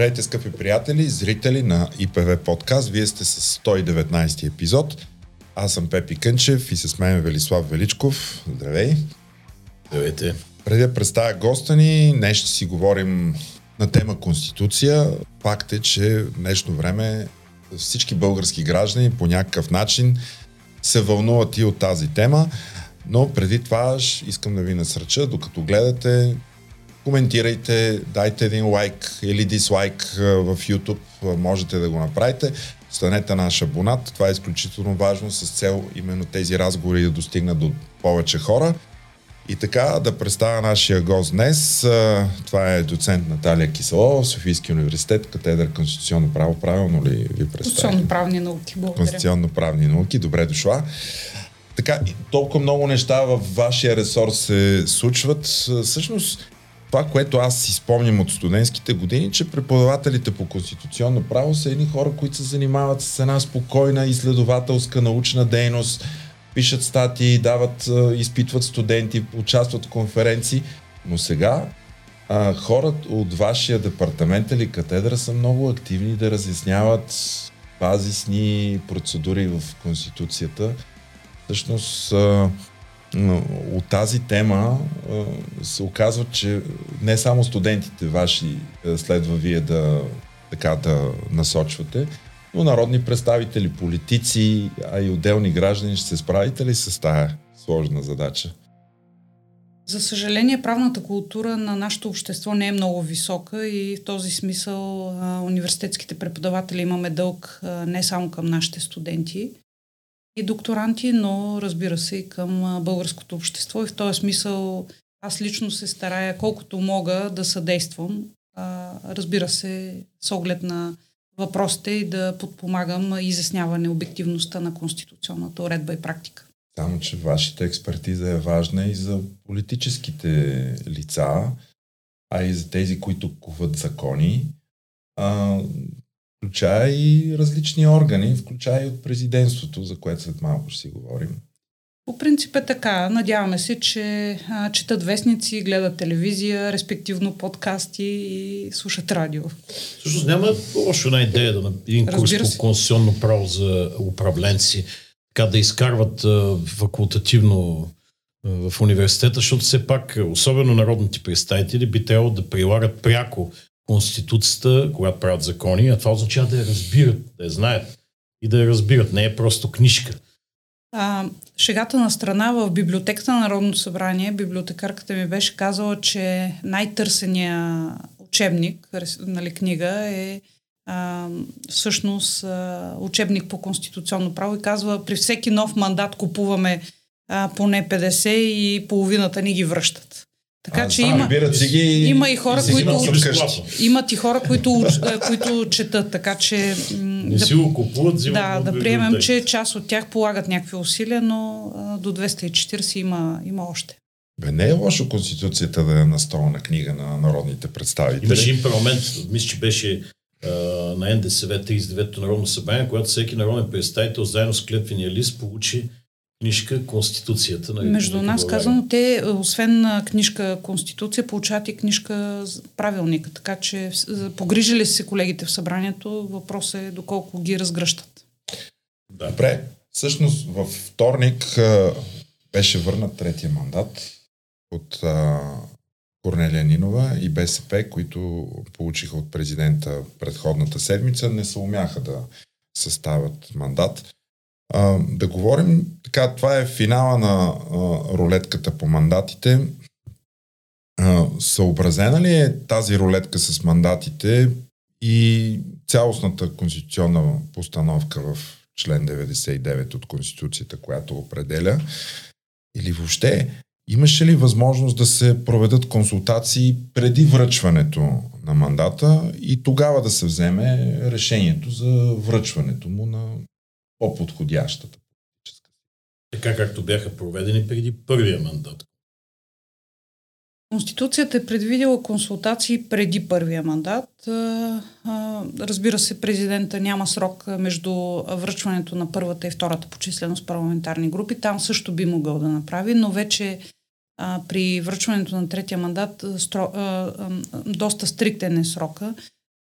Здравейте, скъпи приятели, зрители на ИПВ подкаст. Вие сте с 119 епизод. Аз съм Пепи Кънчев и с мен Велислав Величков. Здравей! Здравейте! Преди да представя госта ни, днес ще си говорим на тема Конституция. Факт е, че в днешно време всички български граждани по някакъв начин се вълнуват и от тази тема. Но преди това искам да ви насръча, докато гледате, коментирайте, дайте един лайк или дислайк в YouTube, можете да го направите. Станете наш абонат, това е изключително важно с цел именно тези разговори да достигнат до повече хора. И така да представя нашия гост днес. Това е доцент Наталия Киселова, Софийски университет, катедра Конституционно право. Правилно ли ви представя? Конституционно-правни науки, благодаря. Конституционно-правни науки, добре дошла. Така, толкова много неща в вашия ресор се случват. Всъщност, това, което аз си спомням от студентските години, че преподавателите по конституционно право са едни хора, които се занимават с една спокойна изследователска научна дейност, пишат статии, дават, изпитват студенти, участват в конференции. Но сега а, хората от вашия департамент или катедра са много активни да разясняват базисни процедури в Конституцията. Всъщност, а, от тази тема се оказва, че не само студентите ваши следва вие да, така, да насочвате, но народни представители, политици, а и отделни граждани ще се справите ли с тази сложна задача? За съжаление, правната култура на нашето общество не е много висока и в този смисъл университетските преподаватели имаме дълг не само към нашите студенти, и докторанти, но разбира се и към българското общество. И в този смисъл аз лично се старая колкото мога да съдействам, а, разбира се, с оглед на въпросите и да подпомагам изясняване обективността на конституционната уредба и практика. Само, че вашата експертиза е важна и за политическите лица, а и за тези, които куват закони. А, включая и различни органи, включая и от президентството, за което след малко ще си говорим. По принцип е така. Надяваме се, че а, четат вестници, гледат телевизия, респективно подкасти и слушат радио. Всъщност няма още една идея да на един курс по конституционно право за управленци, така да изкарват а, факултативно а, в университета, защото все пак, особено народните представители, би трябвало да прилагат пряко Конституцията, когато правят закони, а това означава да я разбират, да я знаят и да я разбират. Не е просто книжка. А, шегата на страна в библиотеката на Народното събрание, библиотекарката ми беше казала, че най-търсения учебник, нали, книга е а, всъщност а, учебник по конституционно право и казва, при всеки нов мандат купуваме а, поне 50 и половината ни ги връщат. Така а, че има, ги, има и хора, и които имат и хора, които, които четат, така че не да, си го купуват, да, да приемем, че част от тях полагат някакви усилия, но а, до 240 има, има още. Бе, не е лошо Конституцията да е настолна книга на народните представители. Имаше един парламент, мисля, че беше а, на НДСВ 39-то Народно събрание, когато всеки народен представител заедно с клетвения лист получи книжка Конституцията. На Между нас казано, те, освен книжка Конституция, получават и книжка Правилника. Така че погрижили се колегите в събранието. Въпрос е доколко ги разгръщат. Да. Добре. Всъщност във вторник беше върнат третия мандат от а, Корнелия Нинова и БСП, които получиха от президента предходната седмица, не се умяха да съставят мандат. А, да говорим, така, това е финала на а, рулетката по мандатите. А, съобразена ли е тази рулетка с мандатите и цялостната конституционна постановка в член 99 от Конституцията, която определя? Или въобще имаше ли възможност да се проведат консултации преди връчването на мандата и тогава да се вземе решението за връчването му на по-подходящата политическа Така както бяха проведени преди първия мандат. Конституцията е предвидела консултации преди първия мандат. Разбира се, президента няма срок между връчването на първата и втората почисленост парламентарни групи. Там също би могъл да направи, но вече при връчването на третия мандат доста стриктен е срока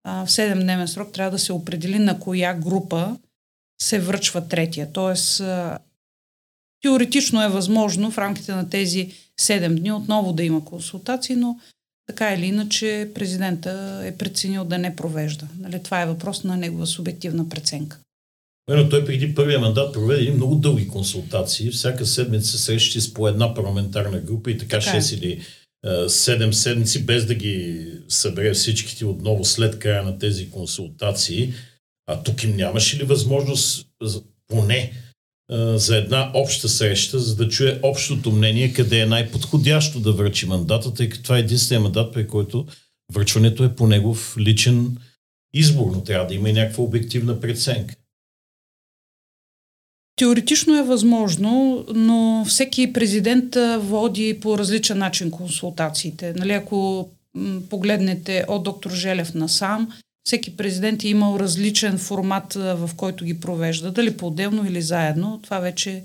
в 7-дневен срок трябва да се определи на коя група се връчва третия. Тоест, теоретично е възможно в рамките на тези 7 дни отново да има консултации, но така или иначе президента е преценил да не провежда. Нали, това е въпрос на негова субективна преценка. Но той преди първия мандат проведе много дълги консултации. Всяка седмица срещи с по една парламентарна група и така, така 6 е. или 7 седмици, без да ги събере всичките отново след края на тези консултации. А тук им нямаше ли възможност поне за една обща среща, за да чуе общото мнение, къде е най-подходящо да връчи мандата, тъй като това е единствения мандат, при който връчването е по негов личен избор, но трябва да има и някаква обективна преценка. Теоретично е възможно, но всеки президент води по различен начин консултациите. Нали, ако погледнете от доктор Желев насам, всеки президент е имал различен формат, в който ги провежда, дали по-отделно или заедно. Това вече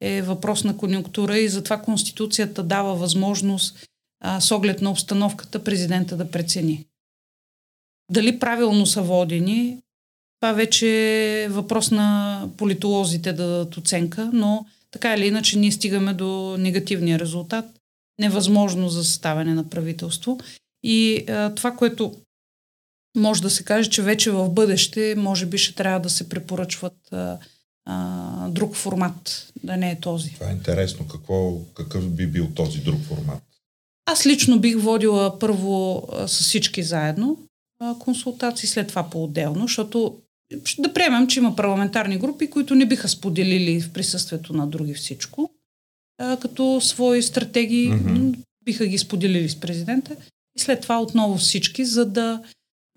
е въпрос на конюнктура и затова Конституцията дава възможност а, с оглед на обстановката президента да прецени. Дали правилно са водени, това вече е въпрос на политолозите да дадат оценка, но така или иначе ние стигаме до негативния резултат. Невъзможно за съставяне на правителство. И а, това, което може да се каже, че вече в бъдеще може би ще трябва да се препоръчват а, а, друг формат, да не е този. Това е интересно. Какво, какъв би бил този друг формат? Аз лично бих водила първо а, с всички заедно а, консултации, след това по-отделно, защото да приемем, че има парламентарни групи, които не биха споделили в присъствието на други всичко, а, като свои стратегии mm-hmm. биха ги споделили с президента и след това отново всички, за да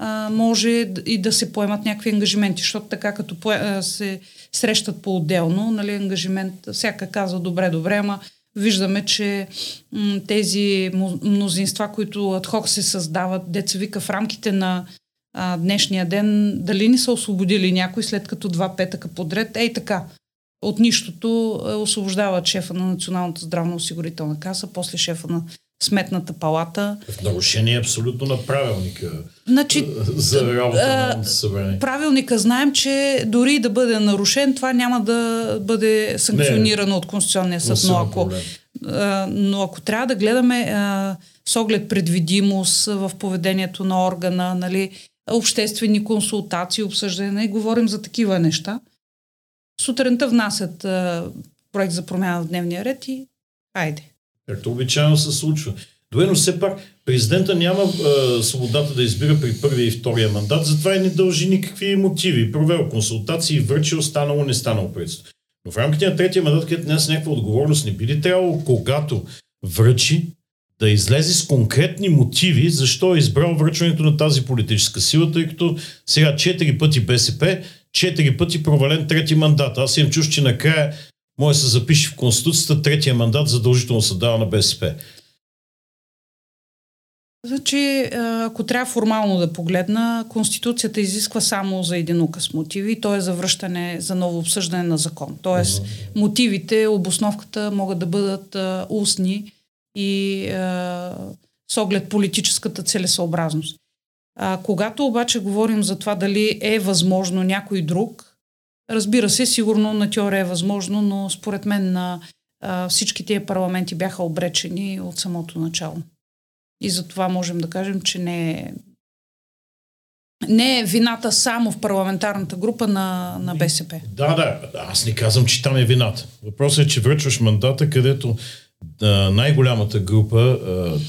а, може и да се поемат някакви ангажименти, защото така като по, а, се срещат по-отделно, нали, ангажимент, всяка казва добре, добре, ама виждаме, че м- тези мнозинства, които адхок се създават, деца вика в рамките на а, днешния ден, дали ни са освободили някой след като два петъка подред. Ей така, от нищото е, освобождава шефа на Националната здравноосигурителна каса, после шефа на Сметната палата. В нарушение абсолютно на правилника значи, за работа на събрание. Правилника знаем, че дори да бъде нарушен, това няма да бъде санкционирано Не, от Конституционния съд. Но ако, но ако трябва да гледаме с оглед предвидимост в поведението на органа, нали, обществени консултации, обсъждане и говорим за такива неща. Сутринта внасят а, проект за промяна в дневния ред и айде. Както обичайно се случва. Добре, но все пак президента няма а, свободата да избира при първия и втория мандат, затова и не дължи никакви мотиви. Провел консултации, връчил, станало, не станало правителство. Но в рамките на третия мандат, където няма някаква отговорност, не би ли трябвало, когато връчи, да излезе с конкретни мотиви защо е избрал връчването на тази политическа сила, тъй като сега четири пъти БСП, четири пъти провален трети мандат. Аз имам чуш, че накрая може да се запише в Конституцията третия мандат задължително се дава на БСП. Значи, ако трябва формално да погледна, Конституцията изисква само за един указ мотиви, то е за връщане, за ново обсъждане на закон. Тоест, uh-huh. мотивите, обосновката могат да бъдат устни и а, с оглед политическата целесообразност. А, когато обаче говорим за това дали е възможно някой друг, разбира се, сигурно на теория е възможно, но според мен на а, всички тия парламенти бяха обречени от самото начало. И за това можем да кажем, че не е не е вината само в парламентарната група на, на БСП. Да, да, аз не казвам, че там е вината. Въпросът е, че връчваш мандата, където най-голямата група,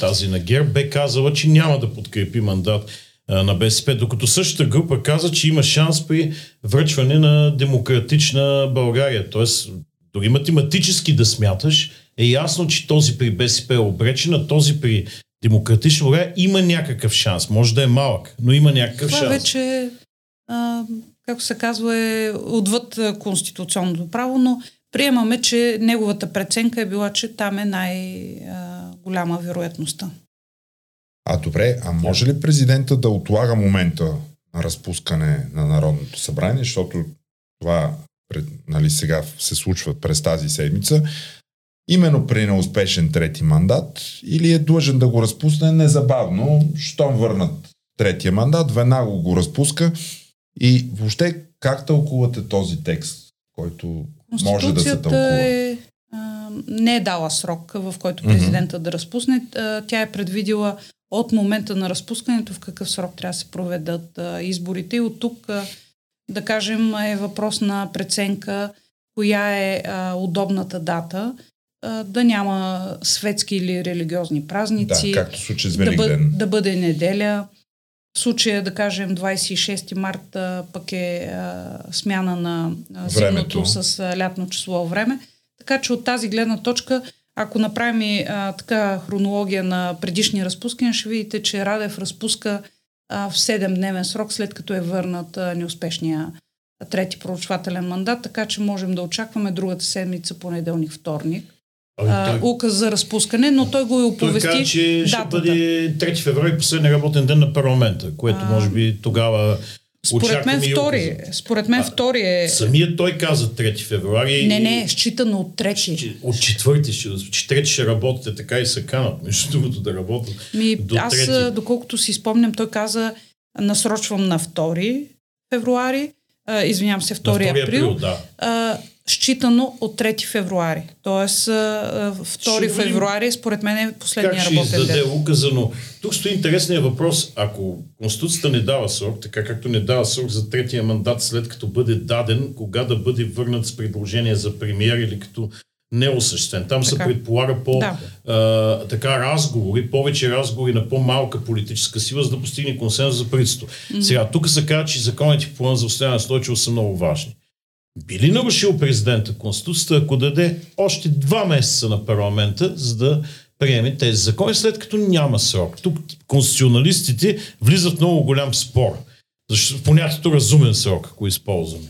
тази на ГЕРБ, бе казала, че няма да подкрепи мандат на БСП, докато същата група каза, че има шанс при връчване на демократична България. Тоест, дори математически да смяташ, е ясно, че този при БСП е обречен, а този при демократична България има някакъв шанс. Може да е малък, но има някакъв Това шанс. Това вече, а, както се казва, е отвъд конституционното право, но приемаме, че неговата преценка е била, че там е най-голяма вероятността. А добре, а може ли президента да отлага момента на разпускане на Народното събрание, защото това нали, сега се случва през тази седмица, именно при неуспешен трети мандат, или е длъжен да го разпусне незабавно, щом върнат третия мандат, веднага го разпуска и въобще как тълкувате този текст, който може да се тълкува? Е, а, не е дала срок, в който президента mm-hmm. да разпусне. А, тя е предвидила от момента на разпускането в какъв срок трябва да се проведат а, изборите и от тук, а, да кажем, е въпрос на преценка коя е а, удобната дата а, да няма светски или религиозни празници. Да, както случай с да, бъ, да бъде неделя. В случая, да кажем, 26 марта пък е а, смяна на а, зимното с а, лятно число време. Така че от тази гледна точка, ако направим а, така хронология на предишни разпускания, ще видите, че Радев разпуска а, в 7-дневен срок, след като е върнат а, неуспешния трети проучвателен мандат, така че можем да очакваме другата седмица, понеделник, вторник. Ами той... указ за разпускане, но той го и оповести. Той каза, че ще бъде 3 февруари последния работен ден на парламента, което а... може би тогава според мен, втори, според мен а, втори е... Самият той каза 3 февруари. Не, не, считано от трети. От четвърти ще, че трети ще работите така и се канат, между другото да работят. Ми, до аз, трети. доколкото си спомням, той каза насрочвам на 2 февруари а, извинявам се, 2 април, април да. а, считано от 3 февруари. Тоест, а, 2 Ще февруари, според мен е последния как работен ден. Как ще указано? Тук стои интересният въпрос. Ако Конституцията не дава срок, така както не дава срок за третия мандат, след като бъде даден, кога да бъде върнат с предложение за премиер или като неосъществен. Там така. се предполага по да. а, така разговори, повече разговори на по-малка политическа сила, за да постигне консенсус за правителство. Mm-hmm. Сега, тук се казва, че законите в плана за устояние на са много важни. Би ли нарушил президента Конституцията, ако даде още два месеца на парламента, за да приеме тези закони, след като няма срок? Тук конституционалистите влизат в много голям спор. Защото понятието разумен срок, ако използваме.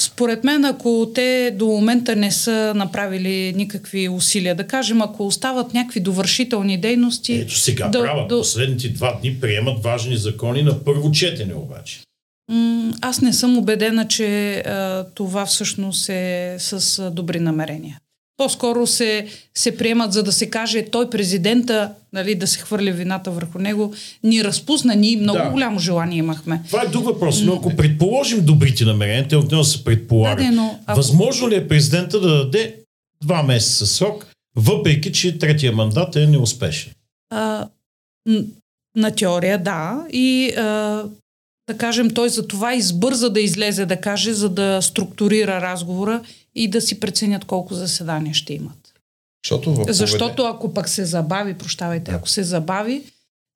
Според мен, ако те до момента не са направили никакви усилия, да кажем, ако остават някакви довършителни дейности... Ето сега да, правят. Да... Последните два дни приемат важни закони на първо четене обаче. Аз не съм убедена, че а, това всъщност е с а, добри намерения. По-скоро се, се приемат, за да се каже той президента, нали, да се хвърля вината върху него, ни разпусна, ние много да. голямо желание имахме. Това е друг въпрос, но ако предположим добрите намерения, те отново се предполага. Да, но, ако... Възможно ли е президента да даде два месеца срок, въпреки че третия мандат е неуспешен? А, на теория, да. И а, да кажем, той за това избърза да излезе да каже, за да структурира разговора и да си преценят колко заседания ще имат. Защото, в Защото ако пък се забави, прощавайте, да. ако се забави,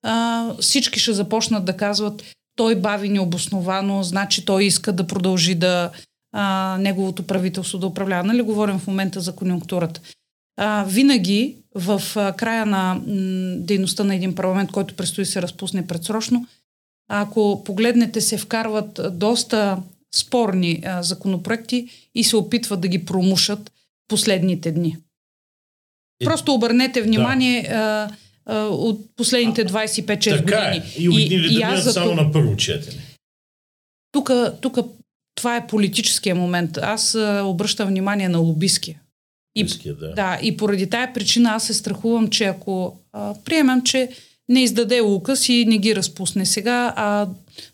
а, всички ще започнат да казват той бави необосновано, значи той иска да продължи да а, неговото правителство да управлява. Нали говорим в момента за конюнктурата. А, винаги в а, края на м, дейността на един парламент, който предстои се разпусне предсрочно, ако погледнете се вкарват доста спорни а, законопроекти и се опитват да ги промушат последните дни. И, Просто обърнете внимание да. а, а, от последните 25-6 години. Е. И, и, и, и аз за само на първо четене. Тук, това е политическия момент. Аз а, обръщам внимание на лобиския. И, да. да, и поради тая причина аз се страхувам, че ако а, приемам, че не издаде указ и не ги разпусне сега, а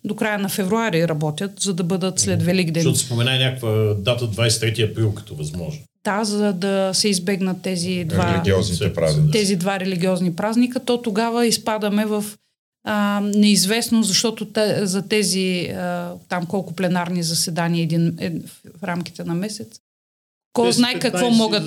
до края на февруари работят, за да бъдат след Велик ден. Защото спомена някаква дата 23 април като възможно. Да, за да се избегнат тези два, тези два религиозни празника, то тогава изпадаме в а, неизвестно, защото те, за тези а, там колко пленарни заседания един, е, в рамките на месец, кой знае какво могат,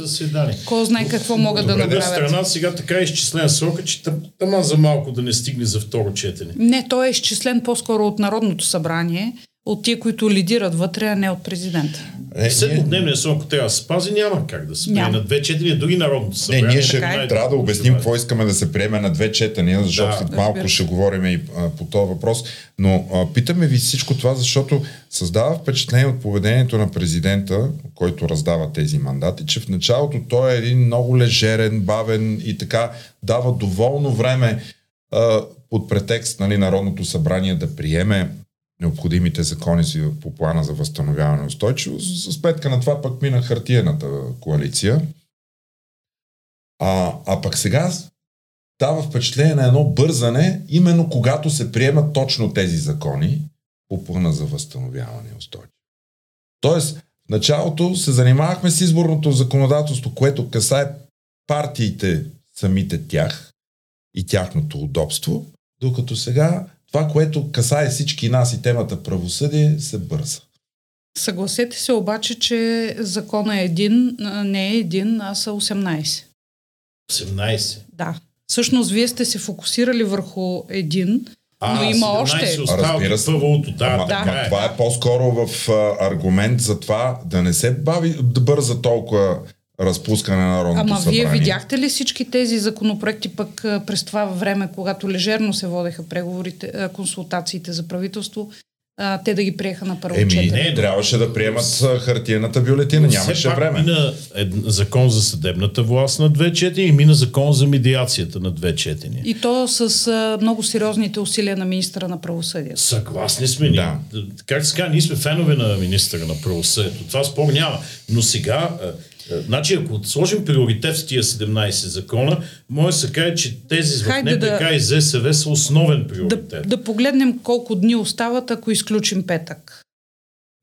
кой знае какво могат да направят. страна сега така е изчислен срока, че тъма за малко да не стигне за второ четене. Не, той е изчислен по-скоро от Народното събрание, от тия, които лидират вътре, а не от президента. Е, Седмодневния срок, ако трябва да се спази, няма как да се приеме на две четения, дори Народното събрание. Не, ние ще е. трябва да обясним какво искаме да се приеме на две четения, защото да, след да, малко ще говорим и а, по този въпрос. Но а, питаме ви всичко това, защото създава впечатление от поведението на президента, който раздава тези мандати, че в началото той е един много лежерен, бавен и така дава доволно време а, под претекст нали, Народното събрание да приеме необходимите закони си по плана за възстановяване и устойчивост. С сметка на това пък мина хартиената коалиция. А, а пък сега дава впечатление на едно бързане, именно когато се приемат точно тези закони по плана за възстановяване и устойчивост. Тоест, в началото се занимавахме с изборното законодателство, което касае партиите самите тях и тяхното удобство, докато сега това, което касае всички нас и темата правосъдие, се бърза. Съгласете се обаче, че закона е един, не е един, а са 18. 18? Да. Всъщност, вие сте се фокусирали върху един, а, но има още. Разбира се. Първото, да, ама, да. Ама, това е по-скоро в а, аргумент за това да не се бави, да бърза толкова разпускане на Народното Ама събрание. вие видяхте ли всички тези законопроекти пък през това време, когато лежерно се водеха преговорите, консултациите за правителство, а, те да ги приеха на първо Еми, не, трябваше да приемат хартиената бюлетина, нямаше пак време. Мина закон за съдебната власт на две четения и мина закон за медиацията на две четения. И то с а, много сериозните усилия на министра на правосъдието. Съгласни сме Да. Как се казва, ние сме фенове на министра на правосъдието. Това спор няма. Но сега е, значи, ако сложим приоритет в тия 17 закона, може да се каже, че тези в НПК да, и ЗСВ са основен приоритет. Да, да погледнем колко дни остават, ако изключим петък.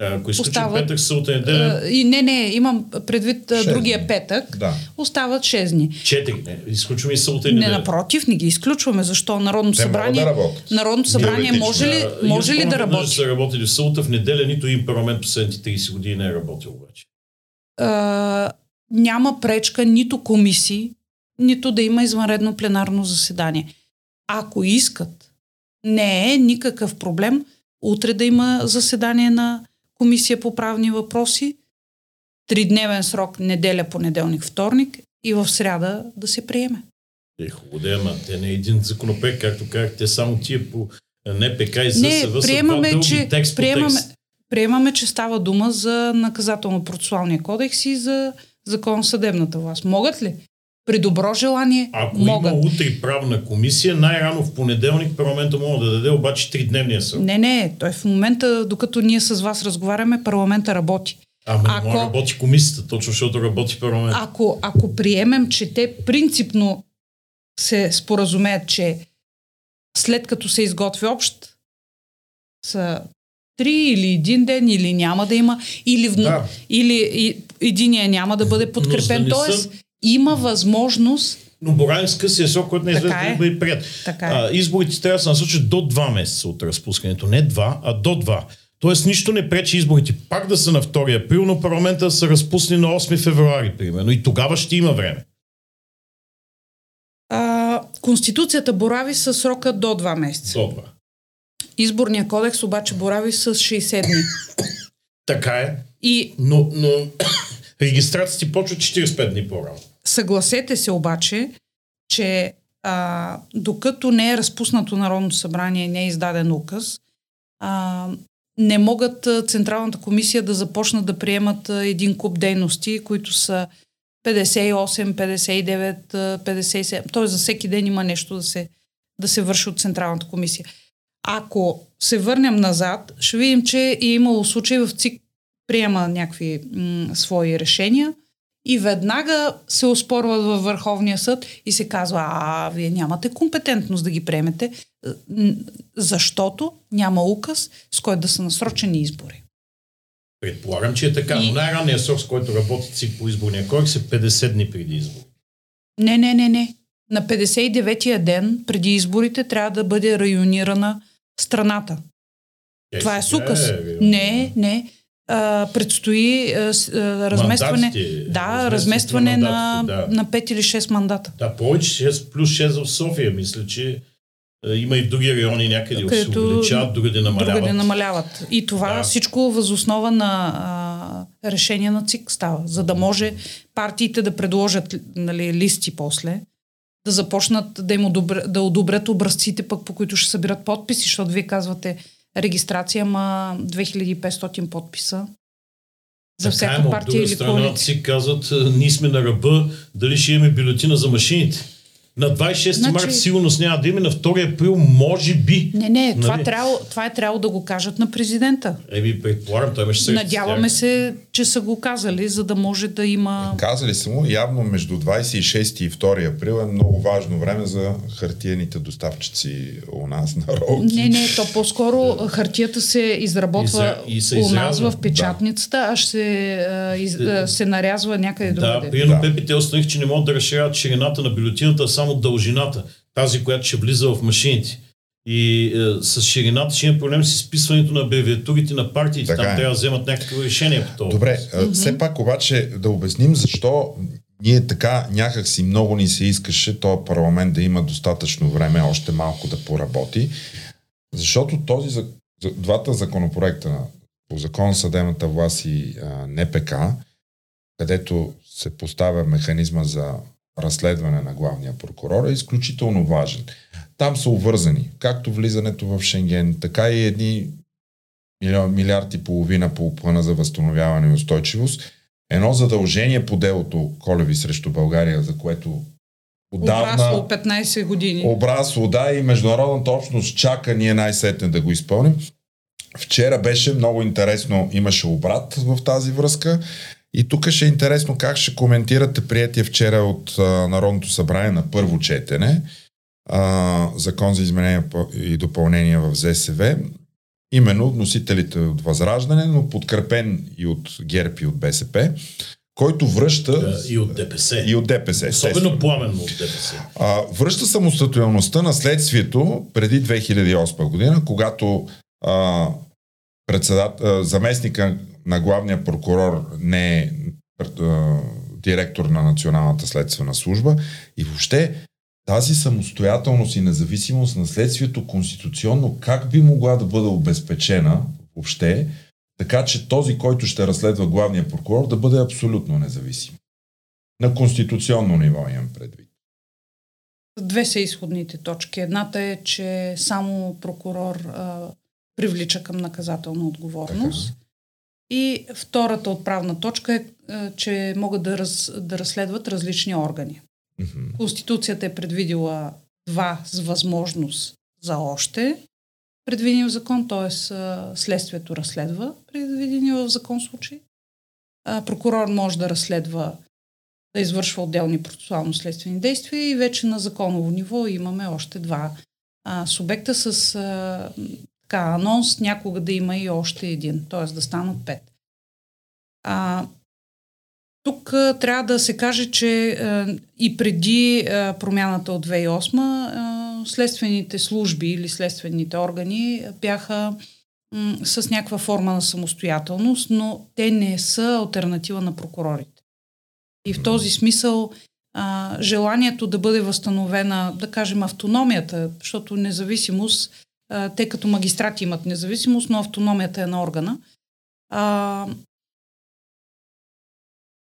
Ако изключим остават, петък, събота неделя... И не, не, имам предвид другия дни. петък. Да. Остават 6 дни. 4 дни. Изключваме и събота и неделя. Не, напротив, не ги изключваме. Защо? Народното Те събрание... Да Народното събрание може ли, може ли да работи? са работили в събота, в неделя, нито им парламент последните 30 години не е работил обаче а, няма пречка нито комисии, нито да има извънредно пленарно заседание. Ако искат, не е никакъв проблем утре да има заседание на комисия по правни въпроси, тридневен срок, неделя, понеделник, вторник и в сряда да се приеме. Е, хубаво да ама те не е един законопроект, както казахте, само тия по НПК и ЗСВ не, приемаме, че, текст приемаме, текст приемаме, че става дума за наказателно-процесуалния кодекс и за закон съдебната власт. Могат ли? При добро желание Ако могат. има утре правна комисия, най-рано в понеделник парламента може да даде обаче тридневния срок. Не, не. Той в момента, докато ние с вас разговаряме, парламента работи. Ама ако, не работи комисията, точно защото работи парламент. Ако, ако приемем, че те принципно се споразумеят, че след като се изготви общ са три или един ден, или няма да има, или, в... да. или и, единия няма да бъде подкрепен. Да Тоест, са... има възможност но боравим с късия срок, който не е известно да бъде прият. Така е. А, изборите трябва да се насочат до 2 месеца от разпускането. Не 2, а до 2. Тоест нищо не пречи изборите пак да са на 2 април, но парламента да са разпусни на 8 февруари, примерно. И тогава ще има време. А, Конституцията борави с срока до 2 месеца. До 2. Изборния кодекс обаче борави с 60 дни. Така е. И... Но, но регистрацията ти почва 45 дни по-рано. Съгласете се обаче, че а, докато не е разпуснато Народното събрание, не е издаден указ, а, не могат Централната комисия да започнат да приемат един куп дейности, които са 58, 59, 57. Т.е. за всеки ден има нещо да се, да се върши от Централната комисия. Ако се върнем назад, ще видим, че е имало случаи в ЦИК приема някакви м- свои решения и веднага се оспорват във Върховния съд и се казва, а вие нямате компетентност да ги приемете, защото няма указ, с който да са насрочени избори. Предполагам, че е така, и... но най-ранният срок, с който работи ЦИК по изборния кодекс е 50 дни преди избори. Не, не, не, не. На 59-я ден преди изборите трябва да бъде районирана страната. Е, Това е с указ. Е, не, не. А, предстои а, а, разместване, Мандатите, да, разместване на, да. на 5 или 6 мандата. Да, повече 6 плюс 6 в София. Мисля, че има и в други райони някъде Където, се увеличават, другаде намаляват. Другаде намаляват. И това да. всичко възоснова на а, решение на ЦИК става, за да може партиите да предложат нали, листи после да започнат да им одобрят, да одобрят образците, пък по които ще събират подписи, защото вие казвате регистрация, ма 2500 подписа. За всяка така, партия или страна си казват, ние сме на ръба, дали ще имаме бюлетина за машините. На 26 значи... март сигурност няма да има, на 2 април може би. Не, не, нали? това, трябва, това е трябвало да го кажат на президента. Еми, предполагам, той имаше Надяваме се, че са го казали, за да може да има... Казали са му, явно между 26 и 2 април е много важно време за хартиените доставчици у нас на Ролки. Не, не, то по-скоро хартията се изработва и се, и се у нас в печатницата, да. а ще се, из, се нарязва някъде другаде. Да, примерно да. Пепите установих, че не могат да разширяват ширината на бюлетината, само дължината, тази, която ще влиза в машините. И е, с ширината ще има проблем с изписването на абревиатурите на партиите. Така Там е. трябва да вземат някакво решение по това. Добре, mm-hmm. все пак обаче да обясним защо ние така някак си много ни се искаше този парламент да има достатъчно време още малко да поработи. Защото този, за, двата законопроекта по закон съдебната власт и а, НПК, където се поставя механизма за разследване на главния прокурор е изключително важен. Там са обвързани, както влизането в Шенген, така и едни милиард и половина по плана за възстановяване и устойчивост. Едно задължение по делото Колеви срещу България, за което отдавна... Обрасло 15 години. Обрасло, да, и международната общност чака ние най-сетне да го изпълним. Вчера беше много интересно, имаше обрат в тази връзка. И тук ще е интересно как ще коментирате приятия вчера от а, Народното събрание на първо четене а, закон за изменение и допълнение в ЗСВ, именно от носителите от Възраждане, но подкрепен и от ГЕРБ и от БСП, който връща... И от ДПС. И от ДПС. Особено пламенно от ДПС. А, връща самостоятелността на следствието преди 2008 година, когато а, председат, а, заместника на главния прокурор не е директор на Националната следствена служба и въобще тази самостоятелност и независимост на следствието конституционно как би могла да бъде обезпечена въобще, така че този, който ще разследва главния прокурор, да бъде абсолютно независим. На конституционно ниво имам предвид. Две са изходните точки. Едната е, че само прокурор а, привлича към наказателна отговорност. Така. И втората отправна точка е, че могат да, раз, да разследват различни органи. Mm-hmm. Конституцията е предвидила два с възможност за още предвидени в закон, т.е. следствието разследва предвидени в закон случай. Прокурор може да разследва, да извършва отделни процесуално-следствени действия и вече на законово ниво имаме още два а, субекта с а, така, анонс някога да има и още един, т.е. да станат пет. А, тук а, трябва да се каже, че а, и преди а, промяната от 2008 а, следствените служби или следствените органи бяха м, с някаква форма на самостоятелност, но те не са альтернатива на прокурорите. И в този смисъл а, желанието да бъде възстановена, да кажем, автономията, защото независимост, а, те като магистрати имат независимост, но автономията е на органа. А,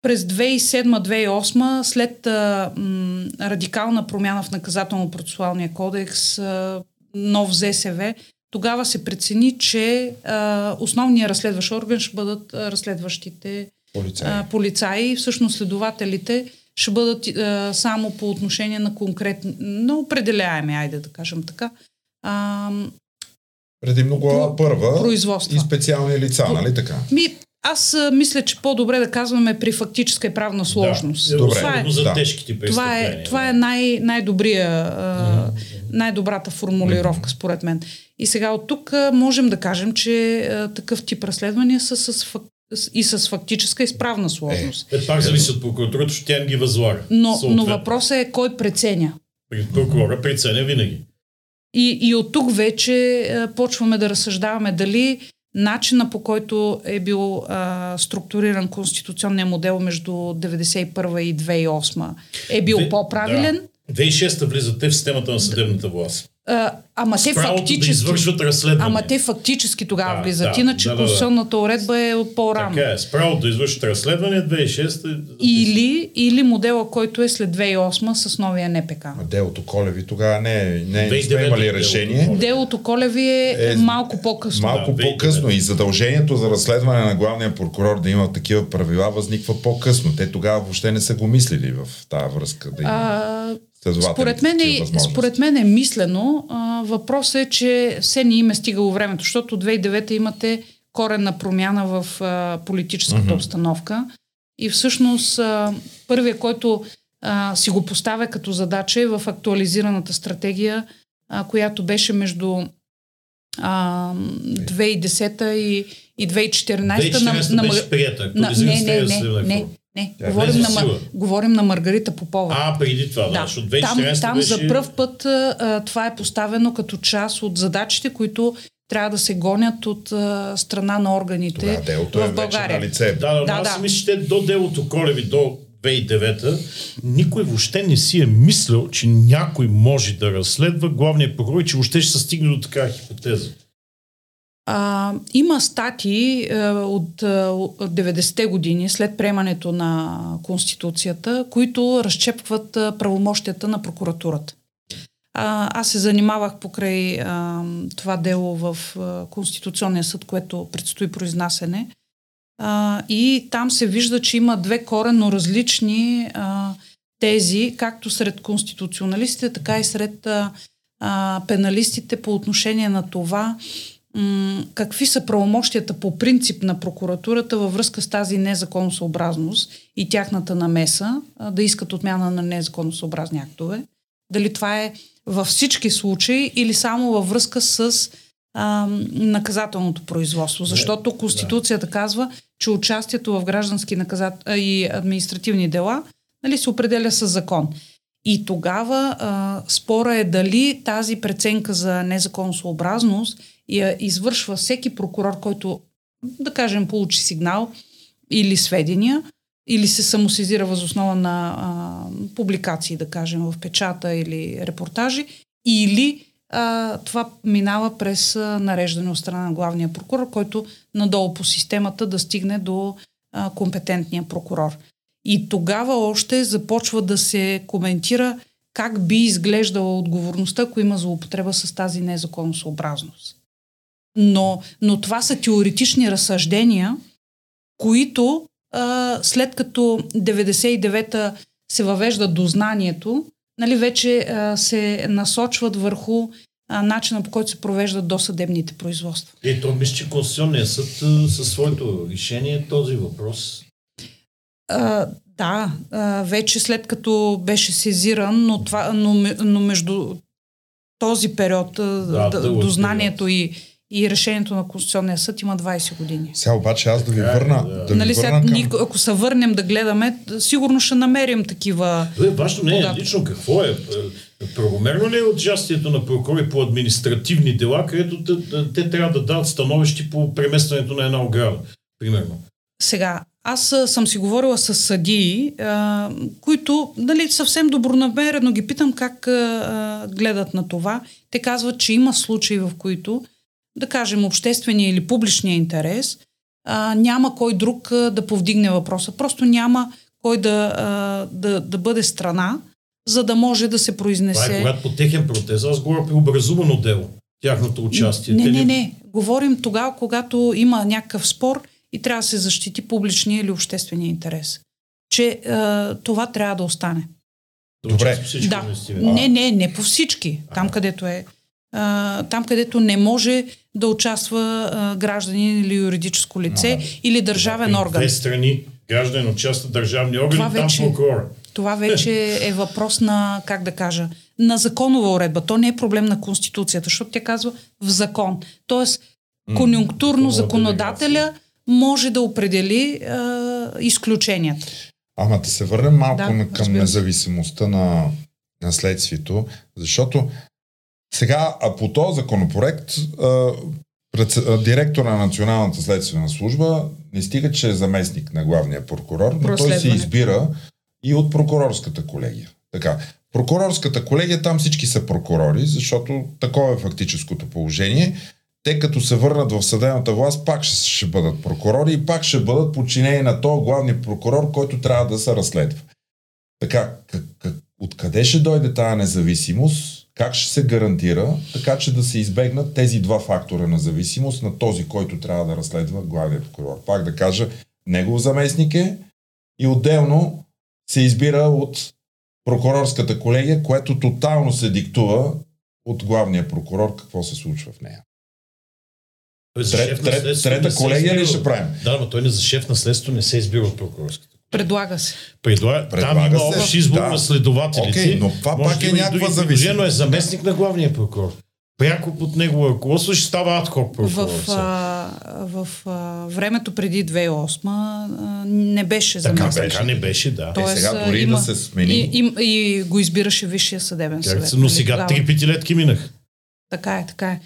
през 2007-2008, след а, м, радикална промяна в наказателно-процесуалния кодекс, а, нов ЗСВ, тогава се прецени, че а, основният разследващ орган ще бъдат а, разследващите полицаи. А, полицаи. Всъщност следователите ще бъдат а, само по отношение на конкретни, на определяеми, айде да кажем така. А, Предимно глава първа производства. и специални лица, По, нали така? Ми, аз а, мисля, че по-добре да казваме при фактическа и правна сложност. Да, Добре. Това е, за тежките това е, това е най- най-добрия, а, най-добрата формулировка, според мен. И сега от тук а, можем да кажем, че а, такъв тип разследвания са с фак... и с фактическа и справна сложност. Е, е пак зависи от прокуратурата, защото тя ги възлага. Но, но въпросът е кой преценя. Прокурора преценя винаги. И, и от тук вече а, почваме да разсъждаваме дали начина по който е бил а, структуриран конституционния модел между 1991 и 2008 е бил Де, по-правилен. Да. 2006 влизате в системата на съдебната власт. А, ама те фактически. Да ама те фактически тогава да, влизат. Да, Иначе да, да, конституционната уредба е по-рано. Така е. С правото да извършат разследване 2006. Или, или модела, който е след 2008 с новия НПК. А делото Колеви тогава не, не, не сме имали решение. Делото Колеви е, е малко по-късно. Малко да, по-късно. И задължението за разследване на главния прокурор да има такива правила възниква по-късно. Те тогава въобще не са го мислили в тази връзка. Да има. А, Според мен, е, според мен е мислено. А, въпрос е, че все ни им е стигало времето, защото 2009 имате коренна промяна в а, политическата mm-hmm. обстановка. И всъщност а, първият, който а, си го поставя като задача е в актуализираната стратегия, а, която беше между а, 2010 и, и 2014. 2014 на, беше прията. На, не, не, не, не, не. Тя говорим, на, говорим на Маргарита Попова. А, преди това, да. защото 2014 там, там беше... за първ път а, това е поставено като част от задачите, които трябва да се гонят от а, страна на органите Това, в България. на лице. Да, да, да, аз да. мисля, че до делото Колеви, до 2009 никой въобще не си е мислил, че някой може да разследва главния прокурор и че въобще ще се стигне до такава хипотеза. А, има статии а, от, а, от 90-те години, след приемането на Конституцията, които разчепват а, правомощията на прокуратурата. А, аз се занимавах покрай а, това дело в а, Конституционния съд, което предстои произнасене. А, и там се вижда, че има две коренно различни а, тези, както сред конституционалистите, така и сред а, а, пеналистите по отношение на това м- какви са правомощията по принцип на прокуратурата във връзка с тази незаконосъобразност и тяхната намеса, а, да искат отмяна на незаконосъобразни актове. Дали това е във всички случаи или само във връзка с а, наказателното производство. Защото Конституцията казва, че участието в граждански наказат... и административни дела нали, се определя с закон. И тогава а, спора е дали тази преценка за незаконосообразност я извършва всеки прокурор, който, да кажем, получи сигнал или сведения, или се самосизира възоснова на а, публикации, да кажем, в печата или репортажи, или а, това минава през нареждане от страна на главния прокурор, който надолу по системата да стигне до а, компетентния прокурор. И тогава още започва да се коментира как би изглеждала отговорността, ако има злоупотреба с тази незаконосъобразност. Но, но това са теоретични разсъждения, които а, след като 99-та се въвежда до знанието, нали, вече а, се насочват върху а, начина по който се провеждат досъдебните производства. Ето, мисля, че Конституционният съд със своето решение този въпрос. А, да, а, вече след като беше сезиран, но, това, но, но между този период да, да, до знанието и и решението на Конституционния съд има 20 години. Сега обаче аз да ви върна. Да, да нали, ви върна към... Ако се върнем да гледаме, сигурно ще намерим такива. Е, вашето не е лично какво е? Правомерно ли е участието на прокурори по административни дела, където те, те трябва да дадат становищи по преместването на една ограда, примерно? Сега, аз съм си говорила с съдии, а, които нали, съвсем добронамерено ги питам как а, гледат на това. Те казват, че има случаи, в които да кажем, обществения или публичния интерес, а, няма кой друг а, да повдигне въпроса. Просто няма кой да, а, да, да бъде страна, за да може да се произнесе. Това е когато по техен протез, аз говоря при образувано дело, тяхното участие. Не, не, не. Говорим тогава, когато има някакъв спор и трябва да се защити публичния или обществения интерес. Че а, това трябва да остане. Добре. Да. Не, не, не по всички. Там, където е а, там където не може да участва а, гражданин или юридическо лице а, или държавен това, орган. Две страни гражданин участва държавни органи, това вече, там прокурор. Това вече е въпрос на, как да кажа, на законова уредба. То не е проблем на Конституцията, защото тя казва в закон. Тоест, конюнктурно законодателя може да определи а, изключенията. Ама да се върнем малко да, към независимостта на, на следствието, защото сега, а по този законопроект, директора на Националната следствена служба не стига, че е заместник на главния прокурор, но той се избира и от прокурорската колегия. Така, прокурорската колегия, там всички са прокурори, защото такова е фактическото положение. Те като се върнат в съдебната власт, пак ще, ще бъдат прокурори и пак ще бъдат подчинени на този главния прокурор, който трябва да се разследва. Така, как, как, откъде ще дойде тази независимост? Как ще се гарантира, така че да се избегнат тези два фактора на зависимост на този, който трябва да разследва главния прокурор? Пак да кажа, негов заместник е и отделно се избира от прокурорската колегия, което тотално се диктува от главния прокурор какво се случва в нея. Трет, трет, трета колегия ли ще правим? Да, но той не за шеф на следствието не се избира от прокурорската. Предлага се. Предлага, Предлага там има общ избор да. на следователите. Okay, но това Може пак е някаква зависимост. е заместник на главния прокурор. Пряко под него ръководство ще става адхок прокурор. В, а, в а, времето преди 2008 а, не беше заместник. Така, така не беше, да. Тоест, е, сега дори има, да се смени. И, и, и го избираше Висшия съдебен съвет. Но нали, сега три петилетки минах. Така е, така е.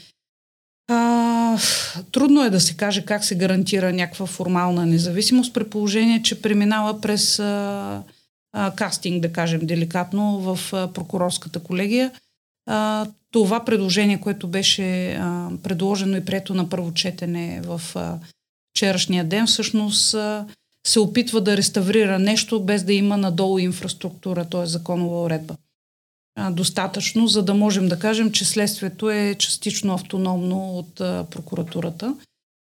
Трудно е да се каже как се гарантира някаква формална независимост, при положение, че преминава през а, а, кастинг, да кажем деликатно, в а, прокурорската колегия. А, това предложение, което беше а, предложено и прието на първо четене в а, вчерашния ден, всъщност а, се опитва да реставрира нещо, без да има надолу инфраструктура, т.е. законова уредба а, достатъчно, за да можем да кажем, че следствието е частично автономно от а, прокуратурата.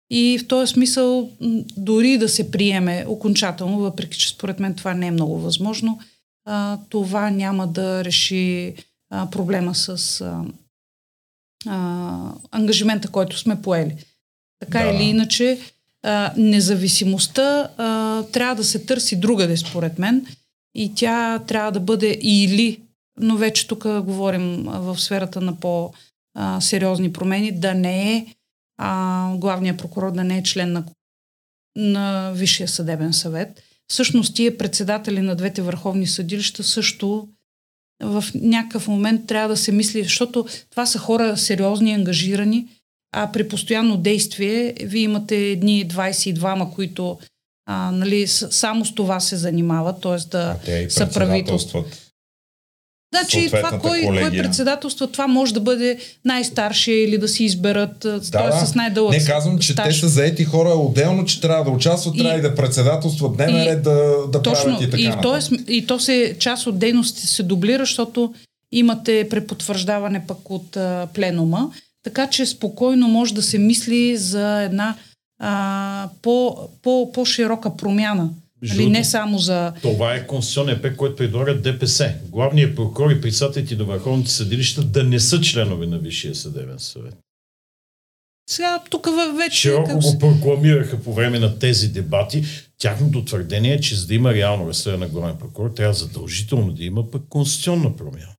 И в този смисъл, дори да се приеме окончателно, въпреки че според мен това не е много възможно, а, това няма да реши а, проблема с а, а, ангажимента, който сме поели. Така да. или иначе, а, независимостта а, трябва да се търси другаде, според мен, и тя трябва да бъде или но вече тук говорим в сферата на по-сериозни промени, да не е а, главният прокурор да не е член на, на Висшия съдебен съвет. Всъщност тия председатели на двете върховни съдилища също в някакъв момент трябва да се мисли, защото това са хора сериозни, ангажирани, а при постоянно действие вие имате едни 22-ма, които а, нали, само с това се занимават, т.е. да са правителстват. Значи това, кой, кой председателство, това може да бъде най-старшия или да си изберат, да, т.е. с най-дълъг Не казвам, че стаж. те са заети хора отделно, че трябва да участват, и, трябва и да председателстват дневен ред да, да точно, правят и така. И то, е, и то се, част от дейностите се дублира, защото имате препотвърждаване пък от а, пленума, така че спокойно може да се мисли за една а, по, по, по-широка промяна Нали, не само за... Това е конституционен пек, който предлага ДПС. Главният прокурор и председателите на върховните съдилища да не са членове на Висшия съдебен съвет. Сега тук вече... Широко го прокламираха по време на тези дебати. Тяхното твърдение е, че за да има реално разследване на главен прокурор, трябва задължително да има пък конституционна промяна.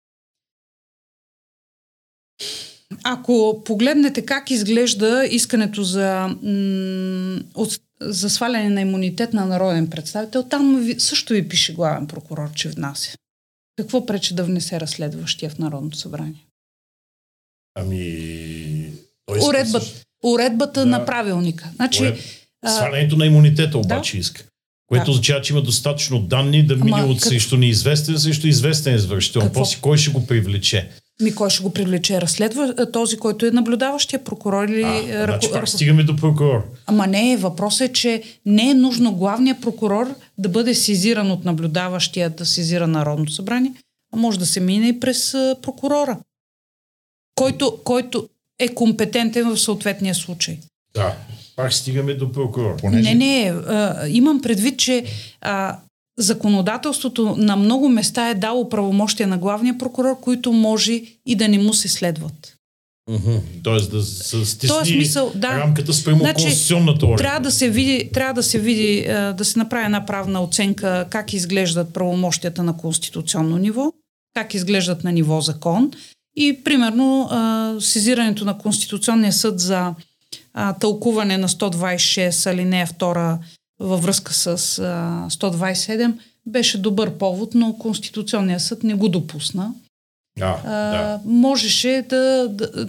Ако погледнете как изглежда искането за, м- от, за сваляне на имунитет на народен представител, там също ви пише главен прокурор, че внася. Какво пречи да внесе разследващия в Народното събрание? Ами... Уредбата, уредбата да. на правилника. Значи, Уред... Свалянето на имунитета обаче да? иска. Което да. означава, че има достатъчно данни да мине от как... срещу неизвестен срещу известен извършител. После кой ще го привлече? Ми кой ще го привлече? Разследва този, който е наблюдаващия прокурор или... А, ръко... значи пак стигаме до прокурор. Ама не, въпросът е, че не е нужно главният прокурор да бъде сезиран от наблюдаващия да сезира Народното събрание, а може да се мине и през прокурора, който, който е компетентен в съответния случай. Да, пак стигаме до прокурор. Понеже... Не, не, а, имам предвид, че а, законодателството на много места е дало правомощия на главния прокурор, които може и да не му се следват. Uh-huh. Тоест да се стисни смисъл, да. рамката спрямо значи, конституционната уредба. Трябва да се види, трябва да се види, да се направи една правна оценка как изглеждат правомощията на конституционно ниво, как изглеждат на ниво закон и примерно сезирането на Конституционния съд за тълкуване на 126 алинея 2 във връзка с а, 127 беше добър повод, но Конституционният съд не го допусна. А, а, да. Можеше да, да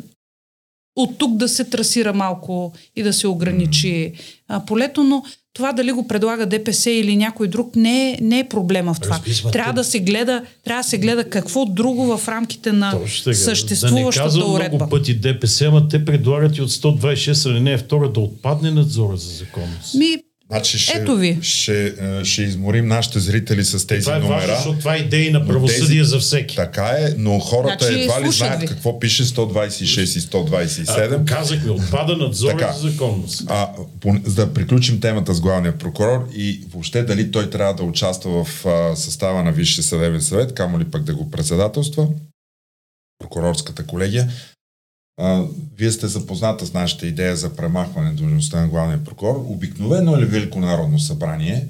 от тук да се трасира малко и да се ограничи а, полето, но това дали го предлага ДПС или някой друг не е, не е проблема в това. Разбисма, трябва да се гледа, трябва да се гледа какво друго в рамките на съществуващата да не уредба. много пъти ДПС, ама те предлагат и от 126 алинея 2 да отпадне надзора за законност. Ми, Значи ще, Ето ви. Ще, е, ще изморим нашите зрители с тези това е номера. Важно, защото това е идеи на правосъдие тези, за всеки. Така е, но хората значи, едва ли знаят ви. какво пише 126 и 127. А, казахме, отпада надзор така, за законност. А, за да приключим темата с главния прокурор и въобще дали той трябва да участва в а, състава на Висшия съдебен съвет, камо ли пък да го председателства, прокурорската колегия. А, вие сте запозната с нашата идея за премахване на должността на главния прокурор. Обикновено или Велико народно събрание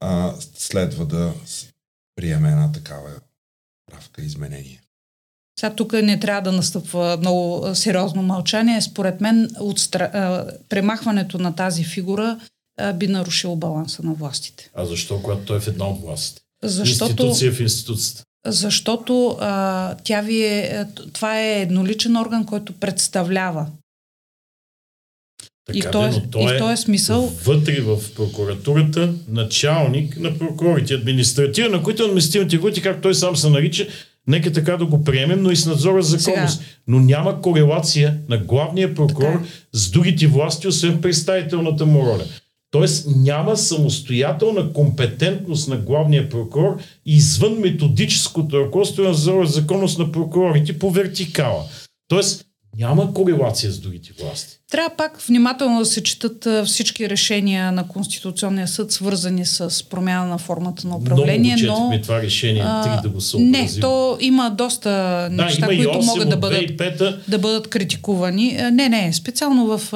а, следва да приеме една такава правка изменение. Сега тук не трябва да настъпва много сериозно мълчание. Според мен отстра... премахването на тази фигура би нарушило баланса на властите. А защо, когато той е в една от властите? Защото... Институция в институцията. Защото а, тя ви е, това е едноличен орган, който представлява. Така, и, то е, и в този смисъл. Вътре в прокуратурата, началник на прокурорите, административа, на които административните групи, както той сам се нарича, нека така да го приемем, но и с надзора за законност. Сега. Но няма корелация на главния прокурор така. с другите власти, освен представителната му роля. Тоест няма самостоятелна компетентност на главния прокурор извън методическото ръководство на законност на прокурорите по вертикала. Тоест няма корелация с другите власти. Трябва пак внимателно да се четат всички решения на Конституционния съд, свързани с промяна на формата на управление. Много но това решение, три да го съобразим. Не, то има доста да, неща, които могат да бъдат, да бъдат критикувани. Не, не, специално в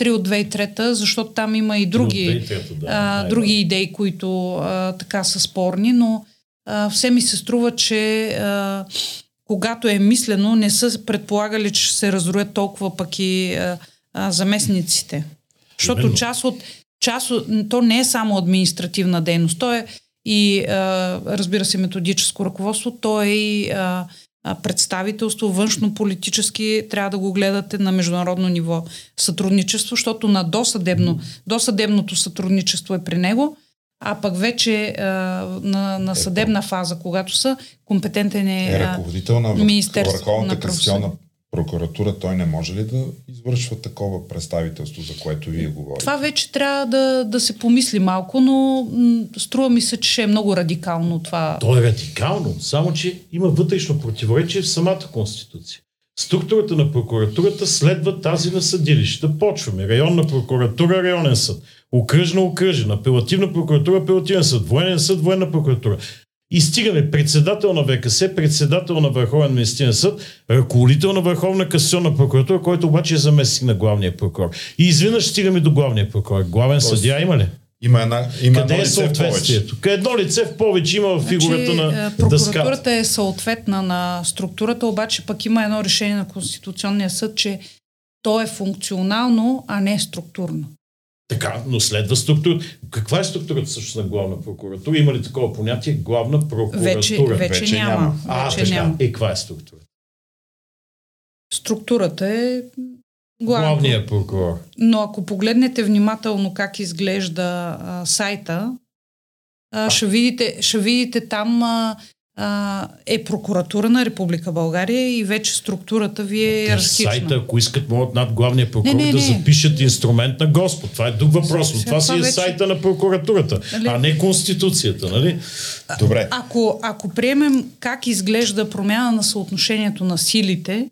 3 от 2003, защото там има и други, да, а, други идеи, които а, така са спорни, но а, все ми се струва, че а, когато е мислено, не са предполагали, че ще се разроят толкова пък и а, а, заместниците. Защото Именно. част от, част от... То не е само административна дейност, то е и, а, разбира се, методическо ръководство, то е и а, представителство, външно политически, трябва да го гледате на международно ниво. Сътрудничество, защото на досъдебно, досъдебното сътрудничество е при него, а пък вече а, на, на съдебна фаза, когато са, компетентен е, е ръководител на Върховната касационна прокуратура, той не може ли да извършва такова представителство, за което вие говорите? Това вече трябва да, да се помисли малко, но м- струва ми се, че ще е много радикално това. То е радикално, само че има вътрешно противоречие в самата конституция. Структурата на прокуратурата следва тази на съдилища. Почваме. Районна прокуратура, районен съд. Окръжна, окръжен. Апелативна прокуратура, апелативен съд. Военен съд, военна прокуратура. И стигаме председател на ВКС, председател на Върховен административен съд, ръководител на Върховна касационна прокуратура, който обаче е заместник на главния прокурор. И изведнъж стигаме до главния прокурор. Главен Тоест, съдия има ли? Има, една, има Къде едно е съответствието? Къде едно лице в повече има в фигурата значи, на е, Прокуратурата е съответна на структурата, обаче пък има едно решение на Конституционния съд, че то е функционално, а не структурно. Така, но следва структура. Каква е структурата също на главна прокуратура? Има ли такова понятие главна прокуратура? Вече, вече, вече няма. няма. А, вече така. Няма. Е, каква е структурата? Структурата е главна. Главният прокурор. Но ако погледнете внимателно как изглежда а, сайта, а, ще, видите, ще видите там а, а, е прокуратура на Република България и вече структурата ви е иерархична. Сайта, ако искат, могат над главния прокурор не, не, не. да запишат инструмент на Господ. Това е друг въпрос, но това си е вече... сайта на прокуратурата, нали? а не Конституцията. Нали? Добре. Ако, ако приемем как изглежда промяна на съотношението на силите,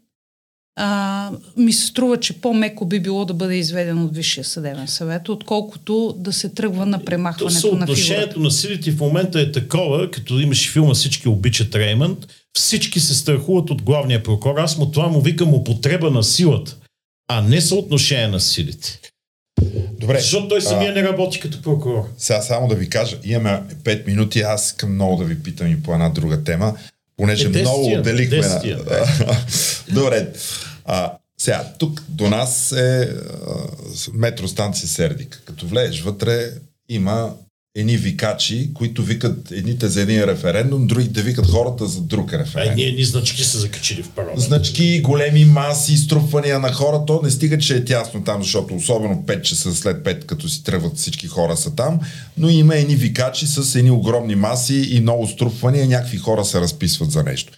а, ми се струва, че по-меко би било да бъде изведен от Висшия съдебен съвет, отколкото да се тръгва на премахването на фигурата. На силите в момента е такова, като имаш филма Всички обичат Реймънд, всички се страхуват от главния прокурор. Аз му това му викам употреба на силата, а не съотношение на силите. Добре. Защото той самия а, не работи като прокурор. Сега само да ви кажа, имаме 5 минути, аз искам много да ви питам и по една друга тема, понеже е, много отделихме. на... Добре. А, сега, тук до нас е а, метростанция Сердик. Като влезеш вътре, има едни викачи, които викат едните за един референдум, другите викат хората за друг референдум. Едни, едни значки са закачили в парламент. Значки, големи маси, струпвания на хора, то не стига, че е тясно там, защото особено 5 часа след 5, като си тръгват всички хора са там, но има едни викачи с едни огромни маси и много струпвания, някакви хора се разписват за нещо.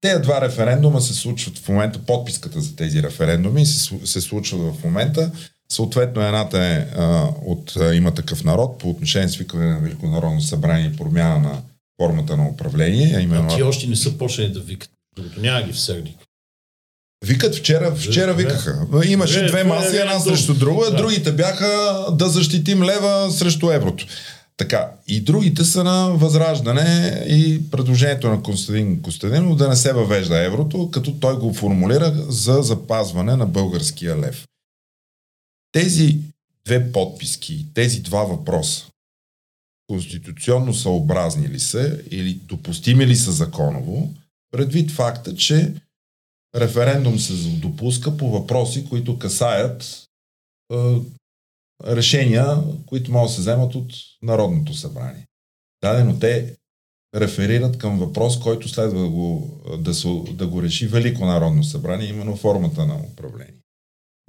Те два референдума се случват в момента, подписката за тези референдуми се, се случва в момента Съответно, едната е а, от а, има такъв народ по отношение свикване на Великонародно събрание и промяна на формата на управление. А, именно... а ти още не са почнали да викат. Другото няма ги в Сърдик. Викат вчера, вчера викаха. Имаше две маси, една срещу друга. Да. Другите бяха да защитим лева срещу еврото. Така, и другите са на възраждане и предложението на Константин Костадинов да не се въвежда еврото, като той го формулира за запазване на българския лев. Тези две подписки, тези два въпроса, конституционно съобразни ли са или допустими ли са законово, предвид факта, че референдум се допуска по въпроси, които касаят е, решения, които могат да се вземат от Народното събрание. Дадено те реферират към въпрос, който следва да го, да, се, да го реши Велико Народно събрание, именно формата на управление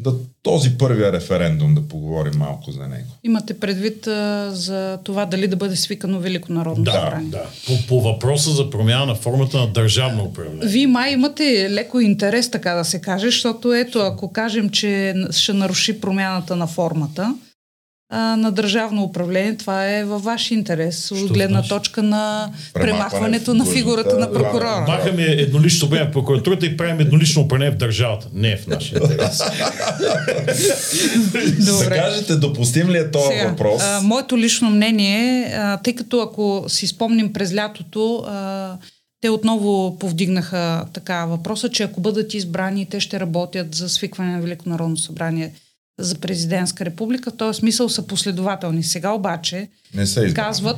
да този първия референдум да поговорим малко за него. Имате предвид а, за това дали да бъде свикано Велико народно да, събрание? Да, по, по въпроса за промяна на формата на държавно управление. Вие май имате леко интерес, така да се каже, защото ето, ако кажем, че ще наруши промяната на формата, а, на държавно управление, това е във ваш интерес, от гледна значи? точка на премахването на фигурата на прокурора. Махаме еднолично управление в прокуратурата и правим еднолично управление в държавата. Не е в нашия интерес. Добре. кажете, допустим ли е този Сега, въпрос? А, моето лично мнение, а, тъй като ако си спомним през лятото, а, те отново повдигнаха така въпроса, че ако бъдат избрани, те ще работят за свикване на Велико народно събрание за президентска република. В този смисъл са последователни. Сега обаче Не са казват,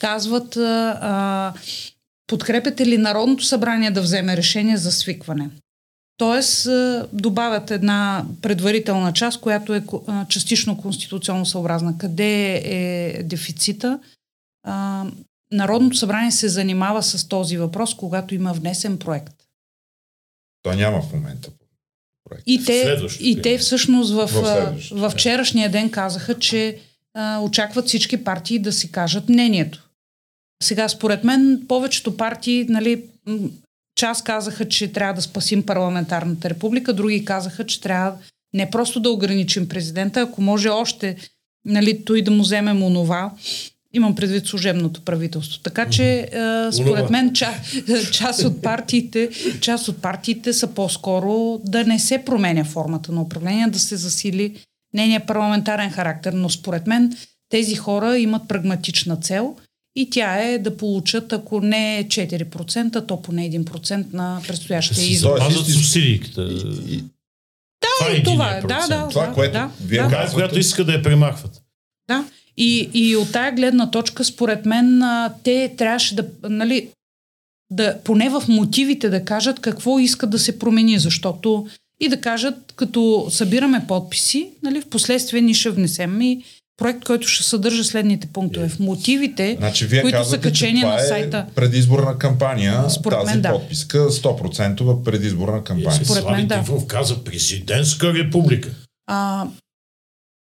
казват а, подкрепяте ли Народното събрание да вземе решение за свикване? Тоест, добавят една предварителна част, която е частично конституционно съобразна. Къде е дефицита? Народното събрание се занимава с този въпрос, когато има внесен проект. То няма в момента проект. И те, и те всъщност в, в, в вчерашния ден казаха, че а, очакват всички партии да си кажат мнението. Сега, според мен, повечето партии, нали, част казаха, че трябва да спасим парламентарната република, други казаха, че трябва не просто да ограничим президента, ако може още нали, той да му вземем онова, Имам предвид служебното правителство. Така че, според мен, ча, част, от партиите, част от партиите са по-скоро да не се променя формата на управление, да се засили нейния парламентарен характер. Но според мен тези хора имат прагматична цел и тя е да получат, ако не 4%, то поне 1% на предстоящия избор. Това за субсидиите. Да, това е, това е. Да, да, това, да, което да, вие да. Казвате... която иска да я премахват. Да. И, и от тая гледна точка, според мен, те трябваше да, нали, да, поне в мотивите да кажат какво искат да се промени, защото и да кажат, като събираме подписи, нали, в последствие ни ще внесем и проект, който ще съдържа следните пунктове. В мотивите, значи, вие които казвате, са качени на е сайта. Е предизборна кампания, според тази мен, да. подписка 100% предизборна кампания. Според мен, да. каза президентска република. А,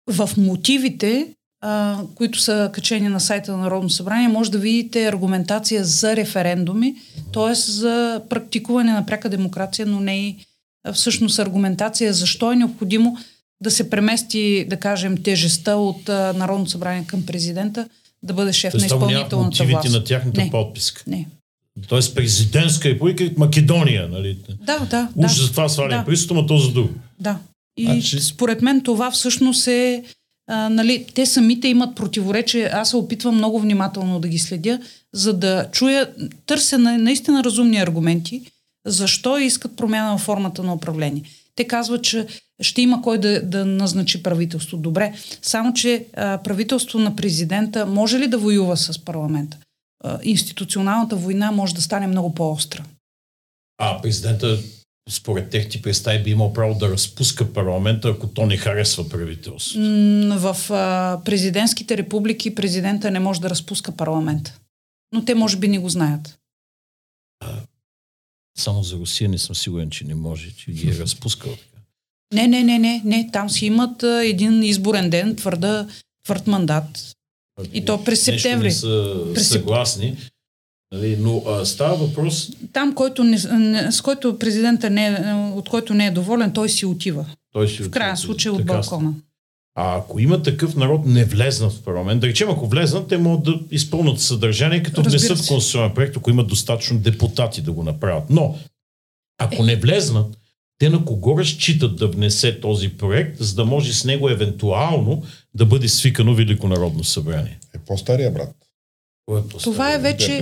в мотивите а, които са качени на сайта на Народно събрание, може да видите аргументация за референдуми, т.е. за практикуване на пряка демокрация, но не и всъщност аргументация защо е необходимо да се премести, да кажем, тежестта от а, Народно събрание към президента, да бъде шеф Тоест, на изпълнителната власт. на тяхната не, подписка. Не. Тоест президентска република Македония, нали? Да, да. Уж да, за това свалям да. пристото, но то за друго. Да. И значи... според мен това всъщност е а, нали, те самите имат противоречие. Аз се опитвам много внимателно да ги следя, за да чуя, търся на, наистина разумни аргументи, защо искат промяна в формата на управление. Те казват, че ще има кой да, да назначи правителство. Добре, само че а, правителство на президента може ли да воюва с парламента? А, институционалната война може да стане много по-остра. А президента според техни представи би имал право да разпуска парламента, ако то не харесва правителството? В президентските републики президента не може да разпуска парламента. Но те може би не го знаят. Само за Русия не съм сигурен, че не може, че ги е разпускал. Не, не, не, не, не. Там си имат а, един изборен ден, твърда, твърд мандат. И то през септември. Не са през... съгласни. Нали, но а, става въпрос... Там, който не, не, с който президента не, от който не е доволен, той си отива. Той си в крайна случай от балкона. А ако има такъв народ не влезнат в парламент, да речем, ако влезнат, те могат да изпълнят съдържание, като внесат в конституционен проект, ако имат достатъчно депутати да го направят. Но, ако не влезнат, те на кого разчитат да внесе този проект, за да може с него евентуално да бъде свикано Велико народно събрание? Е по-стария брат. Кой е по-стария? Това е вече...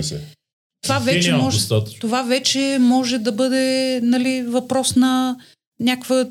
Това вече, може, това вече може да бъде нали, въпрос на някаква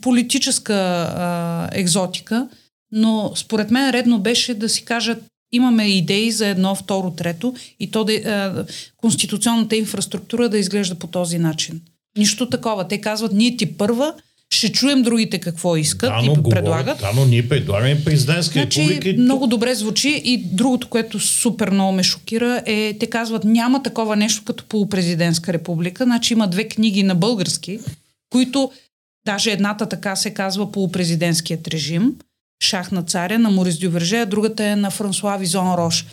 политическа а, екзотика, но според мен редно беше да си кажат имаме идеи за едно, второ, трето и то да, а, конституционната инфраструктура да изглежда по този начин. Нищо такова. Те казват, ние ти първа, ще чуем другите какво искат да, и предлагат. Да, но ние предлагаме президентска значи, република. Много добре звучи и другото, което супер много ме шокира е, те казват, няма такова нещо като полупрезидентска република. Значи има две книги на български, които Даже едната така се казва полупрезидентският режим, Шах на царя на Морис Дюверже, а другата е на Франсуа Визон Рош.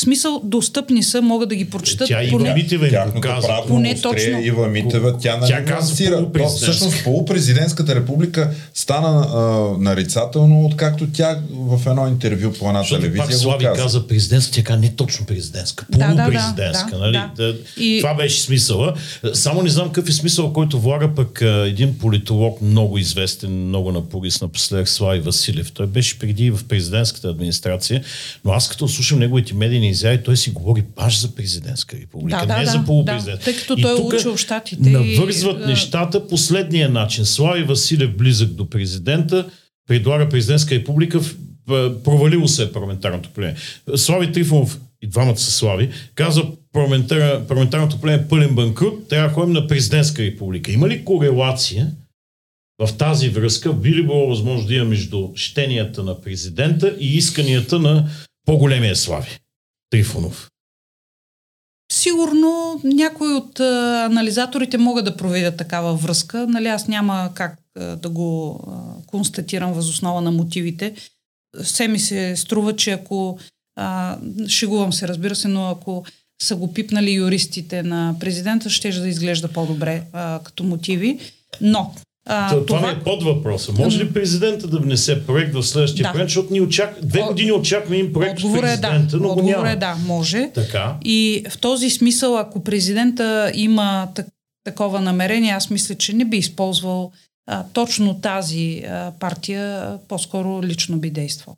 В смисъл, достъпни са, могат да ги прочитат. Тя Ива поне, Митева им казва. Право поне точно. Ива Митева, тя, тя нали казва То, всъщност полупрезидентската република стана а, нарицателно, откакто тя в едно интервю по една Защото телевизия пак Слави каза. каза президентска, тя каза не точно президентска, полупрезидентска. Да, да, нали? да. И... Това беше смисъла. Само не знам какъв е смисъл, който влага пък а, един политолог, много известен, много напорис напоследък, Слави Василев. Той беше преди в президентската администрация, но аз като слушам неговите медийни изяви, той си говори баш за президентска република, да, не да, за полупрезидент. Да, тъй като той е учил щатите. Навързват и... нещата последния начин. Слави Василев близък до президента, предлага президентска република, провалило се е парламентарното племе. Слави Трифонов, и двамата са слави, казва парламентарното племе е пълен банкрут, трябва да ходим на президентска република. Има ли корелация в тази връзка? Би ли било възможно да има между щенията на президента и исканията на по-големия слави? Трифонов. Сигурно някои от анализаторите могат да проведат такава връзка. Нали, аз няма как да го а, констатирам възоснова на мотивите. Все ми се струва, че ако а, шегувам се, разбира се, но ако са го пипнали юристите на президента, ще да изглежда по-добре а, като мотиви. Но а, това, това ми е под въпроса. Може ли президента да внесе проект в следващия да. проект, защото ни очак... две години очакваме им проект Отговор с президента, е, да. но го няма. е да, може. Така. И в този смисъл, ако президента има так, такова намерение, аз мисля, че не би използвал а, точно тази а, партия, по-скоро лично би действал.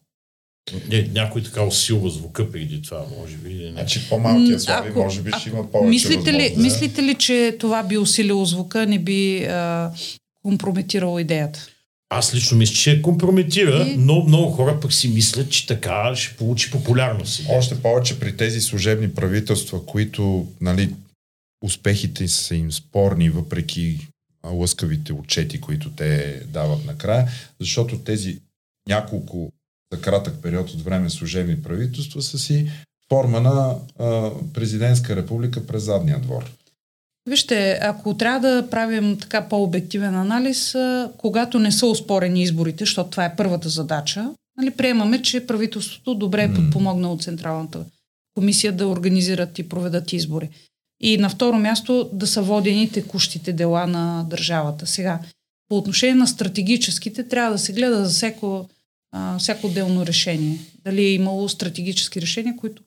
Не, някой така усилва звука преди това, може би. Не. Значи по-малкия слави, ако, може би ще има повече мислите ли, мислите ли, че това би усилило звука, не би а, компрометирало идеята. Аз лично мисля, че компрометира, и... но много хора пък си мислят, че така ще получи популярност. Още повече при тези служебни правителства, които нали, успехите са им спорни, въпреки лъскавите отчети, които те дават накрая, защото тези няколко за кратък период от време служебни правителства са си форма на а, президентска република през задния двор. Вижте, ако трябва да правим така по-обективен анализ, когато не са успорени изборите, защото това е първата задача, нали, приемаме, че правителството добре е подпомогнало Централната комисия да организират и проведат избори. И на второ място да са водени текущите дела на държавата. Сега, по отношение на стратегическите, трябва да се гледа за всяко, а, всяко отделно решение. Дали е имало стратегически решения, които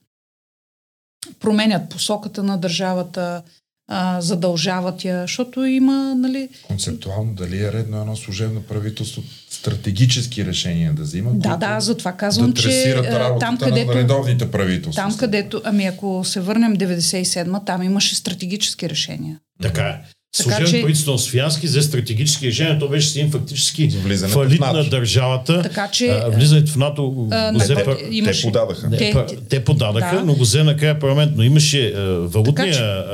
променят посоката на държавата, а, задължават я, защото има, нали... Концептуално, дали е редно едно служебно правителство стратегически решения да взима, Да, да, затова казвам, да че там, където... На редовните правителства. Там, където, ами ако се върнем 97-ма, там имаше стратегически решения. Така е. Служебно че... правителство на Софиянски взе стратегически решения, то беше си фактически фалит на държавата. Така че... А, влизането в НАТО го взе... Пар... Имаше... Те подадаха. Те, те подадаха, да. но го взе накрая парламент. Но имаше а, валутния че... а,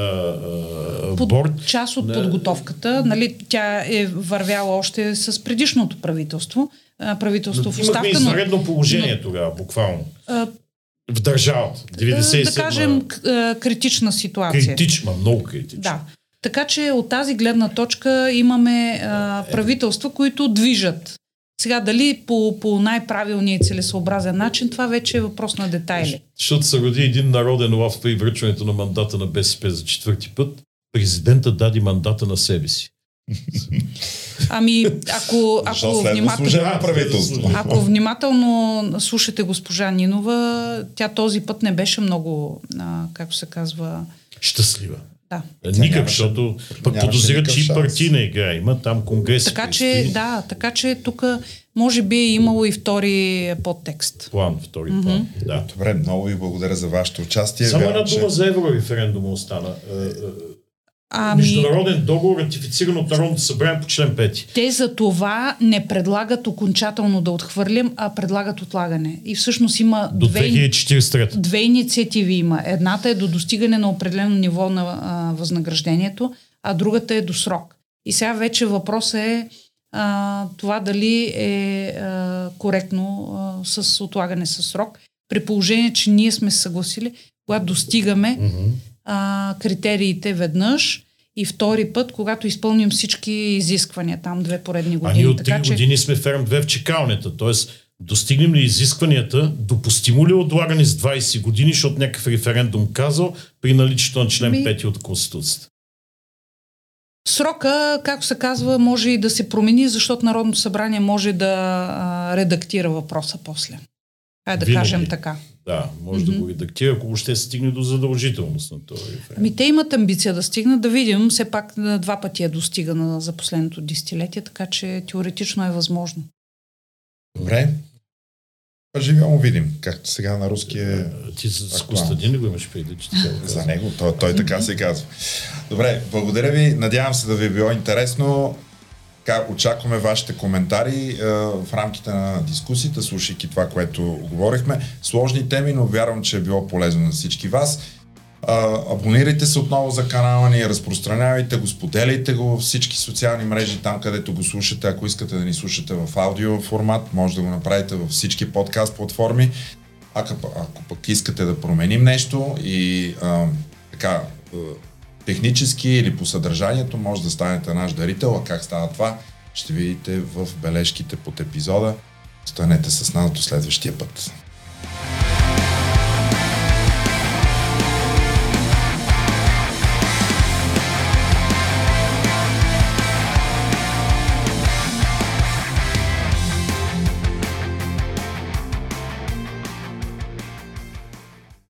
а, под, борт. Част от подготовката, нали, тя е вървяла още с предишното правителство. правителство но, в оставка. Имахме извънредно положение но... тогава, буквално. А, в държавата. 97 Да кажем, критична ситуация. Критична, много критична. Да. Така че от тази гледна точка имаме а, правителства, които движат. Сега дали по, по най-правилния и целесообразен начин, това вече е въпрос на детайли. Защото се роди един народен лав при връчването на мандата на БСП за четвърти път. Президента даде мандата на себе си. Ами, ако, ако, внимателно, ако внимателно слушате госпожа Нинова, тя този път не беше много, а, как се казва... Щастлива. Да. Никак, защото пък подозират, че и партийна игра има, там конгрес. Така че, да, така че тук може би е имало и втори подтекст. План, втори mm-hmm. план, да. Добре, много ви благодаря за вашето участие. Само една дума че... за еврореферендума остана. Ами... Международен договор, ратифициран от Народното събрание по член 5. Те за това не предлагат окончателно да отхвърлим, а предлагат отлагане. И всъщност има до две, 2043. две инициативи има. Едната е до достигане на определено ниво на а, възнаграждението, а другата е до срок. И сега вече въпросът е а, това дали е а, коректно а, с отлагане с срок, при положение, че ние сме съгласили, когато достигаме mm-hmm а, критериите веднъж и втори път, когато изпълним всички изисквания, там две поредни години. А ние от три така, години че... сме ферм 2 в чекалнята, т.е. достигнем ли изискванията, допустимо ли е отлагане с 20 години, защото някакъв референдум казал при наличието на член Ми... 5 от Конституцията? Срока, както се казва, може и да се промени, защото Народното събрание може да а, редактира въпроса после. Хайде да Винаги. кажем така. Да, може mm-hmm. да го редактира, ако ще стигне до задължителност на този референдум. Ами те имат амбиция да стигнат, да видим, все пак на два пъти е достигана за последното десетилетие, така че теоретично е възможно. Добре. Живемо видим, както сега на руския... Е Ти с Костадин го имаш преди, че така За него, той, той така се казва. Добре, благодаря ви. Надявам се да ви е било интересно. Така, очакваме вашите коментари е, в рамките на дискусията, слушайки това, което говорихме. Сложни теми, но вярвам, че е било полезно на всички вас. А, абонирайте се отново за канала ни, разпространявайте го, споделяйте го във всички социални мрежи, там където го слушате. Ако искате да ни слушате в аудио формат, може да го направите във всички подкаст платформи. Ако, ако пък искате да променим нещо и а, така технически или по съдържанието може да станете наш дарител, а как става това, ще видите в бележките под епизода. Станете с нас до следващия път.